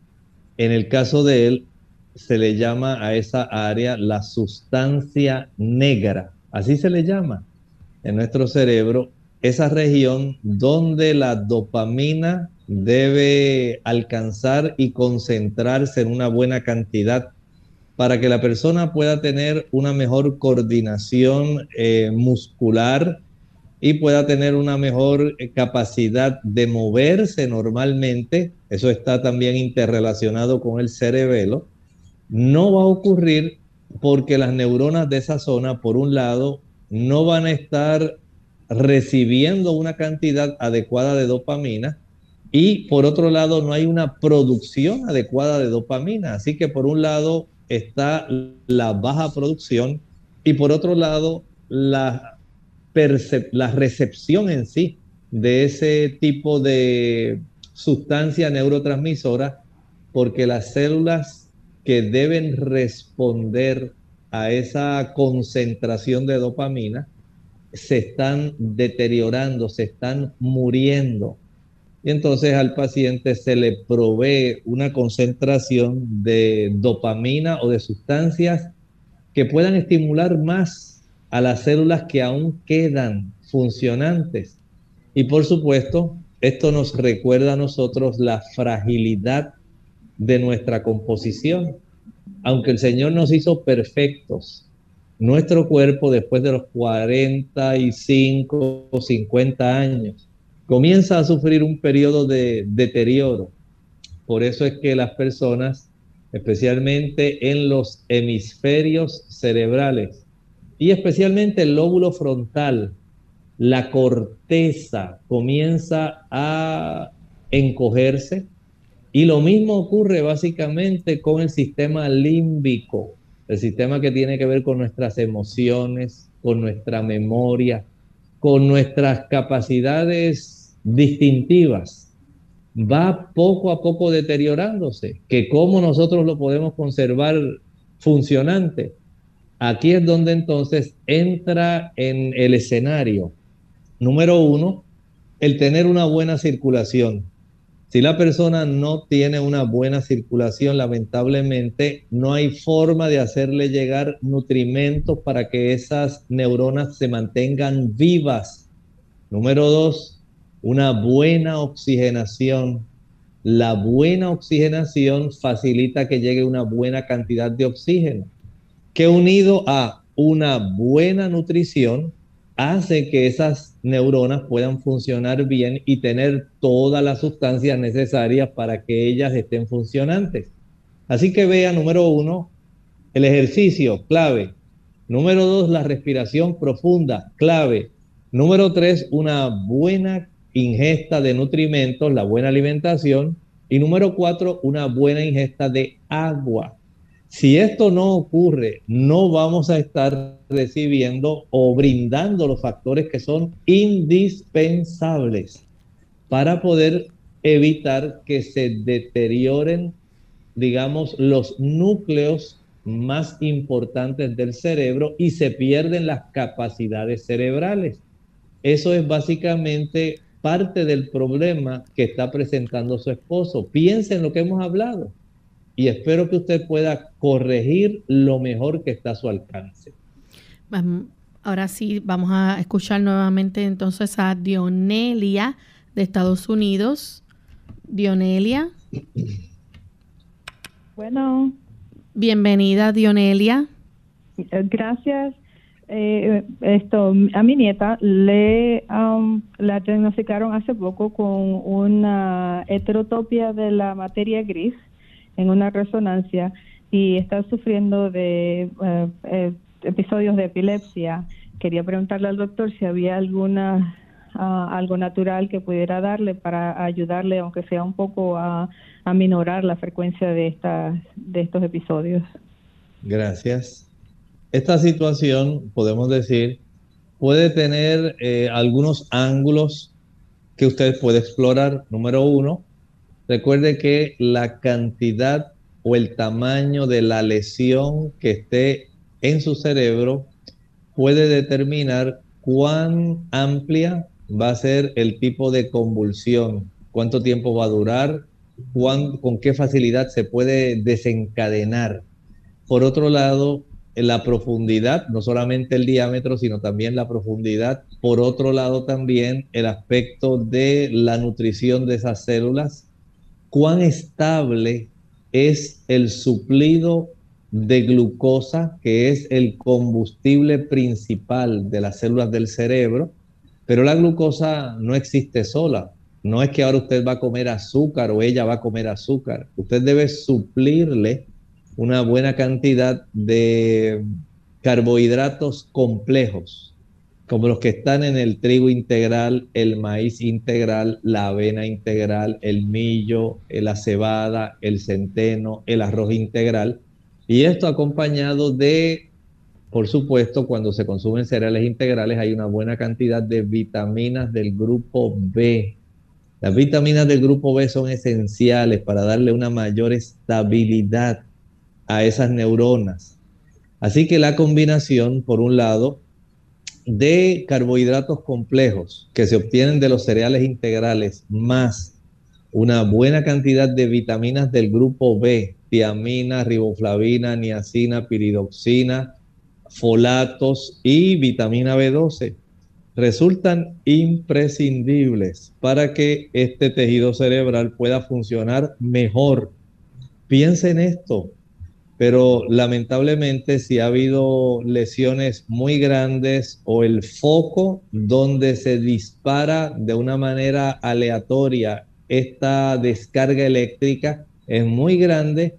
En el caso de él, se le llama a esa área la sustancia negra, así se le llama en nuestro cerebro, esa región donde la dopamina debe alcanzar y concentrarse en una buena cantidad para que la persona pueda tener una mejor coordinación eh, muscular y pueda tener una mejor eh, capacidad de moverse normalmente, eso está también interrelacionado con el cerebelo, no va a ocurrir porque las neuronas de esa zona, por un lado, no van a estar recibiendo una cantidad adecuada de dopamina y por otro lado no hay una producción adecuada de dopamina. Así que por un lado está la baja producción y por otro lado la, la recepción en sí de ese tipo de sustancia neurotransmisora porque las células que deben responder a esa concentración de dopamina se están deteriorando, se están muriendo y entonces al paciente se le provee una concentración de dopamina o de sustancias que puedan estimular más a las células que aún quedan funcionantes. Y por supuesto, esto nos recuerda a nosotros la fragilidad de nuestra composición. aunque el Señor nos hizo perfectos, nuestro cuerpo después de los 45 o 50 años comienza a sufrir un periodo de deterioro. Por eso es que las personas, especialmente en los hemisferios cerebrales y especialmente el lóbulo frontal, la corteza comienza a encogerse y lo mismo ocurre básicamente con el sistema límbico, el sistema que tiene que ver con nuestras emociones, con nuestra memoria, con nuestras capacidades distintivas. Va poco a poco deteriorándose, que cómo nosotros lo podemos conservar funcionante. Aquí es donde entonces entra en el escenario, número uno, el tener una buena circulación. Si la persona no tiene una buena circulación, lamentablemente no hay forma de hacerle llegar nutrimentos para que esas neuronas se mantengan vivas. Número dos, una buena oxigenación. La buena oxigenación facilita que llegue una buena cantidad de oxígeno, que unido a una buena nutrición hace que esas neuronas puedan funcionar bien y tener todas las sustancias necesarias para que ellas estén funcionantes. Así que vea, número uno, el ejercicio, clave. Número dos, la respiración profunda, clave. Número tres, una buena ingesta de nutrimentos, la buena alimentación. Y número cuatro, una buena ingesta de agua. Si esto no ocurre, no vamos a estar recibiendo o brindando los factores que son indispensables para poder evitar que se deterioren, digamos, los núcleos más importantes del cerebro y se pierden las capacidades cerebrales. Eso es básicamente parte del problema que está presentando su esposo. Piensen en lo que hemos hablado y espero que usted pueda corregir lo mejor que está a su alcance. Ahora sí, vamos a escuchar nuevamente entonces a Dionelia de Estados Unidos. Dionelia. Bueno. Bienvenida, Dionelia. Gracias. Eh, esto, a mi nieta le um, la diagnosticaron hace poco con una heterotopia de la materia gris en una resonancia y está sufriendo de eh, eh, episodios de epilepsia. Quería preguntarle al doctor si había alguna ah, algo natural que pudiera darle para ayudarle, aunque sea un poco, a, a minorar la frecuencia de, esta, de estos episodios. Gracias. Esta situación, podemos decir, puede tener eh, algunos ángulos que usted puede explorar. Número uno, Recuerde que la cantidad o el tamaño de la lesión que esté en su cerebro puede determinar cuán amplia va a ser el tipo de convulsión, cuánto tiempo va a durar, con qué facilidad se puede desencadenar. Por otro lado, la profundidad, no solamente el diámetro, sino también la profundidad. Por otro lado, también el aspecto de la nutrición de esas células, cuán estable es el suplido de glucosa, que es el combustible principal de las células del cerebro, pero la glucosa no existe sola. No es que ahora usted va a comer azúcar o ella va a comer azúcar. Usted debe suplirle una buena cantidad de carbohidratos complejos, como los que están en el trigo integral, el maíz integral, la avena integral, el millo, la cebada, el centeno, el arroz integral. Y esto acompañado de, por supuesto, cuando se consumen cereales integrales hay una buena cantidad de vitaminas del grupo B. Las vitaminas del grupo B son esenciales para darle una mayor estabilidad a esas neuronas. Así que la combinación, por un lado, de carbohidratos complejos que se obtienen de los cereales integrales más una buena cantidad de vitaminas del grupo B, tiamina, riboflavina, niacina, piridoxina, folatos y vitamina B12, resultan imprescindibles para que este tejido cerebral pueda funcionar mejor. Piensen en esto. Pero lamentablemente si ha habido lesiones muy grandes o el foco donde se dispara de una manera aleatoria esta descarga eléctrica es muy grande,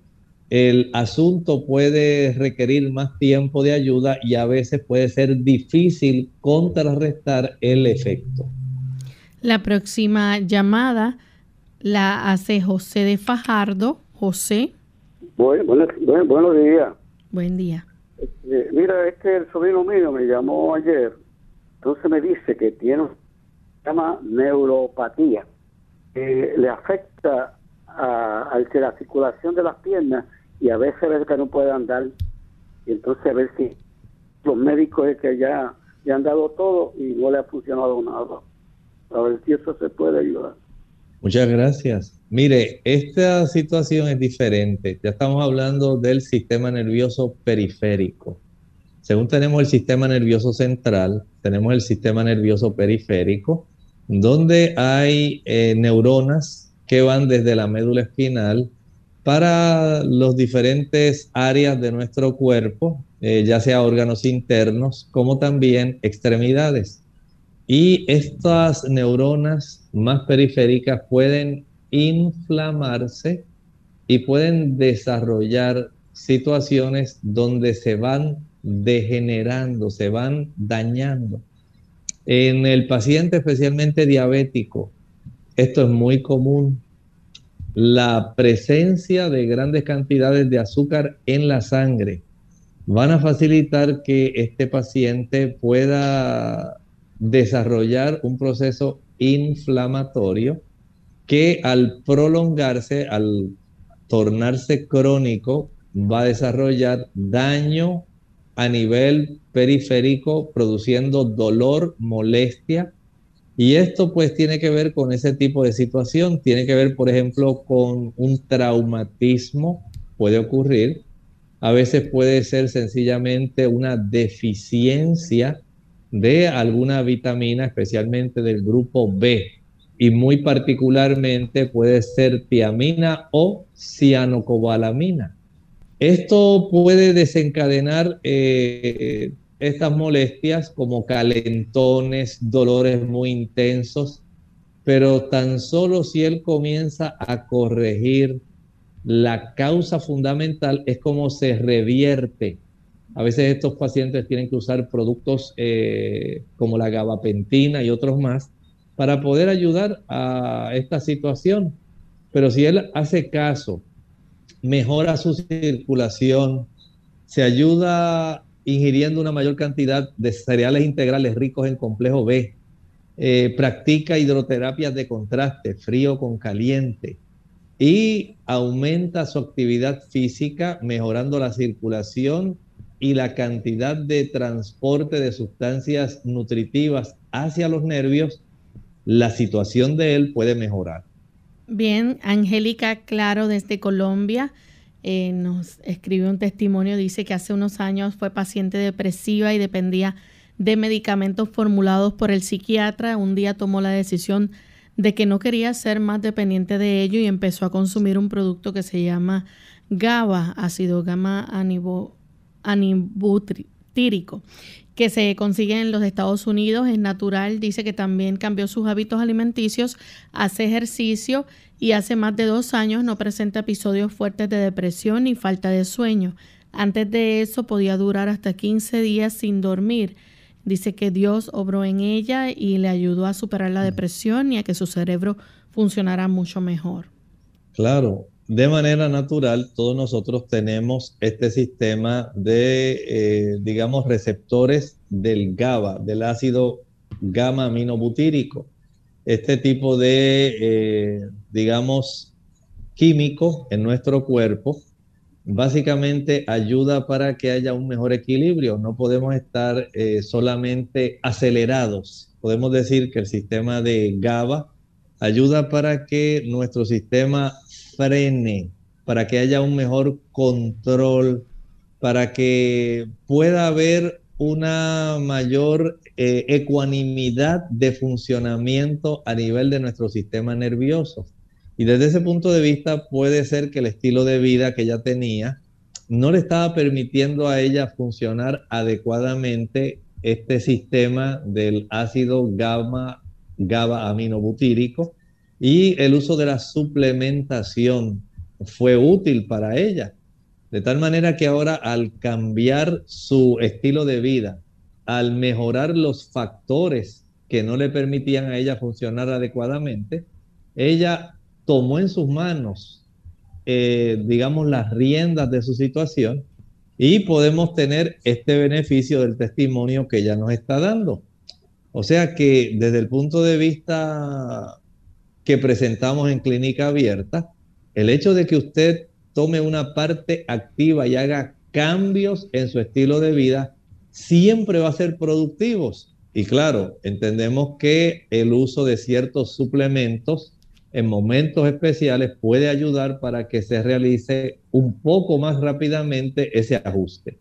el asunto puede requerir más tiempo de ayuda y a veces puede ser difícil contrarrestar el efecto. La próxima llamada la hace José de Fajardo. José. Buenos días. Buen día. Eh, mira, es que el sobrino mío me llamó ayer, entonces me dice que tiene, se llama neuropatía, que le afecta a, a, la circulación de las piernas y a veces ve que no puede andar. Y entonces a ver si los médicos es que ya le han dado todo y no le ha funcionado nada. A ver si eso se puede ayudar. Muchas gracias. Mire, esta situación es diferente. Ya estamos hablando del sistema nervioso periférico. Según tenemos el sistema nervioso central, tenemos el sistema nervioso periférico, donde hay eh, neuronas que van desde la médula espinal para los diferentes áreas de nuestro cuerpo, eh, ya sea órganos internos como también extremidades. Y estas neuronas más periféricas pueden inflamarse y pueden desarrollar situaciones donde se van degenerando, se van dañando. En el paciente especialmente diabético, esto es muy común. La presencia de grandes cantidades de azúcar en la sangre van a facilitar que este paciente pueda desarrollar un proceso inflamatorio que al prolongarse, al tornarse crónico, va a desarrollar daño a nivel periférico, produciendo dolor, molestia. Y esto pues tiene que ver con ese tipo de situación, tiene que ver por ejemplo con un traumatismo, puede ocurrir, a veces puede ser sencillamente una deficiencia de alguna vitamina, especialmente del grupo B, y muy particularmente puede ser tiamina o cianocobalamina. Esto puede desencadenar eh, estas molestias como calentones, dolores muy intensos, pero tan solo si él comienza a corregir la causa fundamental es como se revierte a veces estos pacientes tienen que usar productos eh, como la gabapentina y otros más para poder ayudar a esta situación. Pero si él hace caso, mejora su circulación, se ayuda ingiriendo una mayor cantidad de cereales integrales ricos en complejo B, eh, practica hidroterapias de contraste, frío con caliente, y aumenta su actividad física, mejorando la circulación y la cantidad de transporte de sustancias nutritivas hacia los nervios, la situación de él puede mejorar. Bien, Angélica Claro desde Colombia eh, nos escribe un testimonio, dice que hace unos años fue paciente depresiva y dependía de medicamentos formulados por el psiquiatra. Un día tomó la decisión de que no quería ser más dependiente de ello y empezó a consumir un producto que se llama GABA, ácido gamma anibo anibutírico que se consigue en los Estados Unidos, es natural, dice que también cambió sus hábitos alimenticios, hace ejercicio y hace más de dos años no presenta episodios fuertes de depresión ni falta de sueño. Antes de eso podía durar hasta 15 días sin dormir. Dice que Dios obró en ella y le ayudó a superar la depresión y a que su cerebro funcionara mucho mejor. Claro, de manera natural, todos nosotros tenemos este sistema de, eh, digamos, receptores del GABA, del ácido gamma aminobutírico. Este tipo de, eh, digamos, químico en nuestro cuerpo básicamente ayuda para que haya un mejor equilibrio. No podemos estar eh, solamente acelerados. Podemos decir que el sistema de GABA ayuda para que nuestro sistema frene, para que haya un mejor control, para que pueda haber una mayor eh, ecuanimidad de funcionamiento a nivel de nuestro sistema nervioso. Y desde ese punto de vista puede ser que el estilo de vida que ella tenía no le estaba permitiendo a ella funcionar adecuadamente este sistema del ácido gamma, GABA aminobutírico y el uso de la suplementación fue útil para ella. De tal manera que ahora al cambiar su estilo de vida, al mejorar los factores que no le permitían a ella funcionar adecuadamente, ella tomó en sus manos, eh, digamos, las riendas de su situación y podemos tener este beneficio del testimonio que ella nos está dando. O sea que desde el punto de vista que presentamos en clínica abierta, el hecho de que usted tome una parte activa y haga cambios en su estilo de vida, siempre va a ser productivos. Y claro, entendemos que el uso de ciertos suplementos en momentos especiales puede ayudar para que se realice un poco más rápidamente ese ajuste.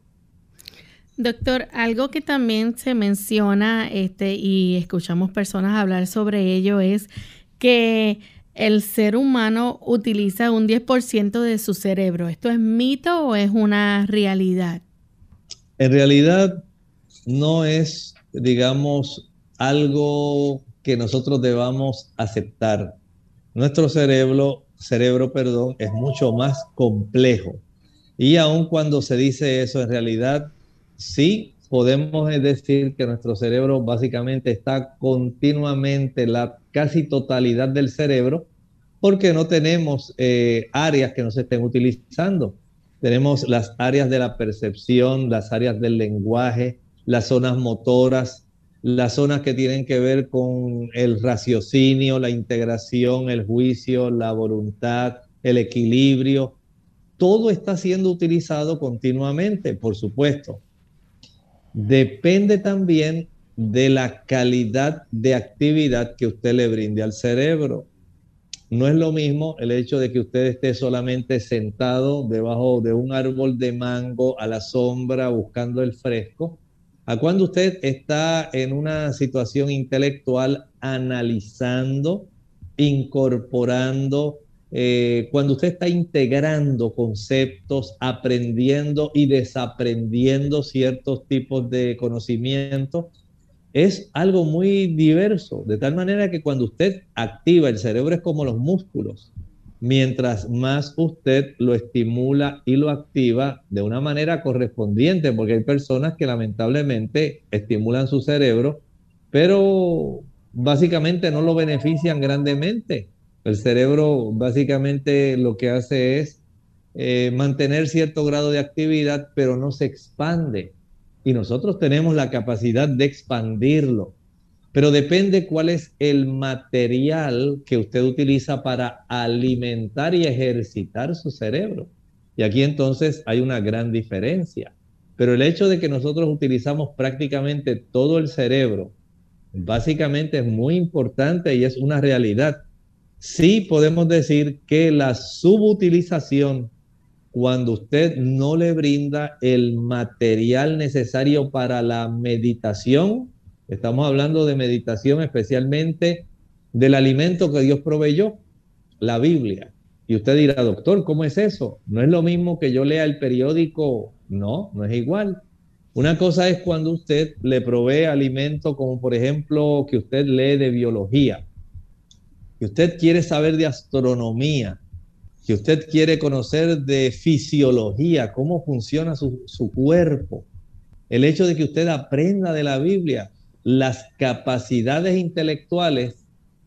Doctor, algo que también se menciona este, y escuchamos personas hablar sobre ello es que el ser humano utiliza un 10% de su cerebro. ¿Esto es mito o es una realidad? En realidad no es, digamos, algo que nosotros debamos aceptar. Nuestro cerebro, cerebro, perdón, es mucho más complejo. Y aun cuando se dice eso, en realidad sí podemos decir que nuestro cerebro básicamente está continuamente, la casi totalidad del cerebro, porque no tenemos eh, áreas que no estén utilizando. Tenemos las áreas de la percepción, las áreas del lenguaje, las zonas motoras, las zonas que tienen que ver con el raciocinio, la integración, el juicio, la voluntad, el equilibrio. Todo está siendo utilizado continuamente, por supuesto depende también de la calidad de actividad que usted le brinde al cerebro. No es lo mismo el hecho de que usted esté solamente sentado debajo de un árbol de mango a la sombra buscando el fresco, a cuando usted está en una situación intelectual analizando, incorporando, eh, cuando usted está integrando conceptos, aprendiendo y desaprendiendo ciertos tipos de conocimiento, es algo muy diverso, de tal manera que cuando usted activa el cerebro es como los músculos. Mientras más usted lo estimula y lo activa de una manera correspondiente, porque hay personas que lamentablemente estimulan su cerebro, pero básicamente no lo benefician grandemente el cerebro básicamente lo que hace es eh, mantener cierto grado de actividad, pero no se expande. Y nosotros tenemos la capacidad de expandirlo. Pero depende cuál es el material que usted utiliza para alimentar y ejercitar su cerebro. Y aquí entonces hay una gran diferencia. Pero el hecho de que nosotros utilizamos prácticamente todo el cerebro, básicamente es muy importante y es una realidad sí podemos decir que la subutilización, cuando usted no le brinda el material necesario para la meditación, estamos hablando de meditación especialmente del alimento que Dios proveyó, la Biblia. Y usted dirá, doctor, ¿cómo es eso? No es lo mismo que yo lea el periódico. No, no es igual. Una cosa es cuando usted le provee alimento, como por ejemplo que usted lee de biología que usted quiere saber de astronomía, que usted quiere conocer de fisiología, cómo funciona su, cuerpo, el hecho de que usted aprenda de la Biblia, las capacidades intelectuales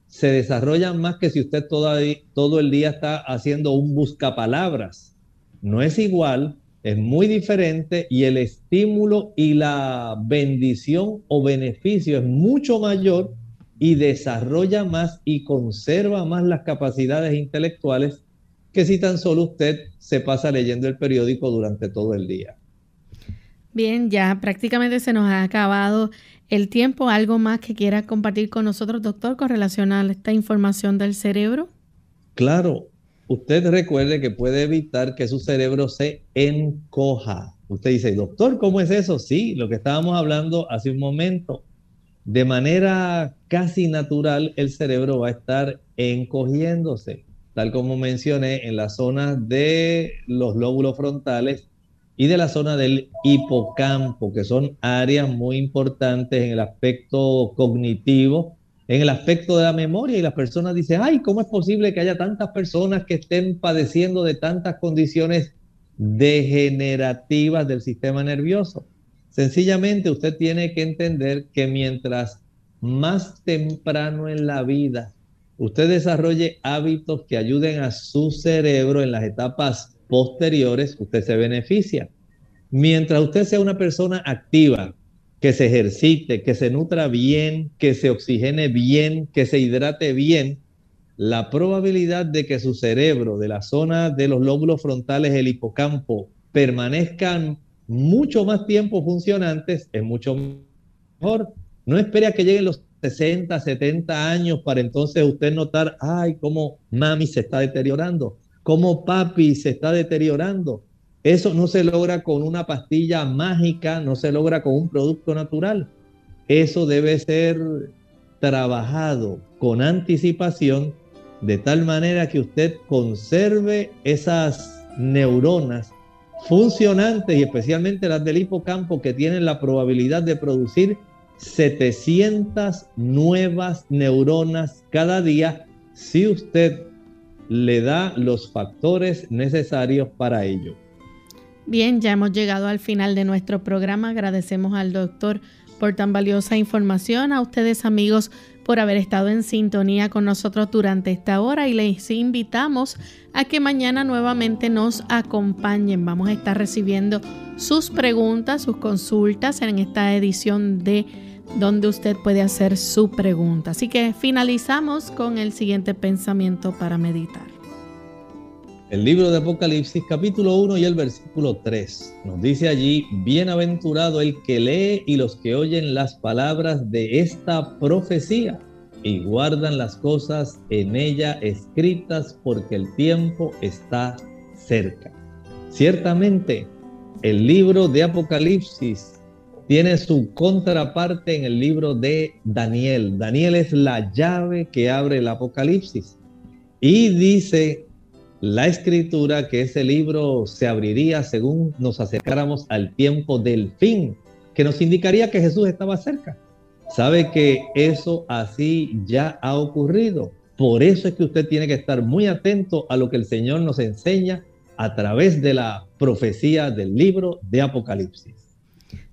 se desarrollan más que si usted todo el día está haciendo un buscapalabras. No es igual, es muy diferente y el estímulo y la bendición o beneficio es mucho mayor y desarrolla más y conserva más las capacidades intelectuales que si tan solo usted se pasa leyendo el periódico durante todo el día. Bien, ya prácticamente se nos ha acabado el tiempo. ¿Algo más que quiera compartir con nosotros, doctor, con relación a esta información del cerebro? Claro, usted recuerde que puede evitar que su cerebro se encoja. Usted dice, doctor, ¿cómo es eso? Sí, lo que estábamos hablando hace un momento de manera casi natural el cerebro va a estar encogiéndose, tal como mencioné en las zonas de los lóbulos frontales y de la zona del hipocampo, que son áreas muy importantes en el aspecto cognitivo, en el aspecto de la memoria. Y las personas dicen, ay, ¿cómo es posible que haya tantas personas que estén padeciendo de tantas condiciones degenerativas del sistema nervioso? Sencillamente usted tiene que entender que mientras más temprano en la vida usted desarrolle hábitos que ayuden a su cerebro en las etapas posteriores, usted se beneficia. Mientras usted sea una persona activa, que se ejercite, que se nutra bien, que se oxigene bien, que se hidrate bien, la probabilidad de que su cerebro de la zona de los lóbulos frontales, el hipocampo, permanezcan mucho más tiempo funcionantes es mucho mejor. No espere a que lleguen los 60, 70 años para entonces usted notar, ay, cómo mami se está deteriorando, cómo papi se está deteriorando. Eso no se logra con una pastilla mágica, no se logra con un producto natural. Eso debe ser trabajado con anticipación de tal manera que usted conserve esas neuronas funcionantes y especialmente las del hipocampo que tienen la probabilidad de producir 700 nuevas neuronas cada día si usted le da los factores necesarios para ello. Bien, ya hemos llegado al final de nuestro programa. Agradecemos al doctor por tan valiosa información, a ustedes amigos por haber estado en sintonía con nosotros durante esta hora y les invitamos a que mañana nuevamente nos acompañen. Vamos a estar recibiendo sus preguntas, sus consultas en esta edición de donde usted puede hacer su pregunta. Así que finalizamos con el siguiente pensamiento para meditar. El libro de Apocalipsis capítulo 1 y el versículo 3 nos dice allí, bienaventurado el que lee y los que oyen las palabras de esta profecía y guardan las cosas en ella escritas porque el tiempo está cerca. Ciertamente, el libro de Apocalipsis tiene su contraparte en el libro de Daniel. Daniel es la llave que abre el Apocalipsis. Y dice la escritura que ese libro se abriría según nos acercáramos al tiempo del fin, que nos indicaría que Jesús estaba cerca. Sabe que eso así ya ha ocurrido. Por eso es que usted tiene que estar muy atento a lo que el Señor nos enseña a través de la profecía del libro de Apocalipsis.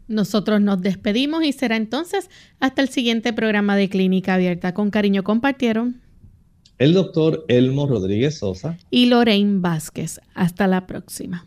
Nosotros nos despedimos y será entonces hasta el siguiente programa de Clínica Abierta. Con cariño compartieron el doctor Elmo Rodríguez Sosa y Lorraine Vázquez. Hasta la próxima.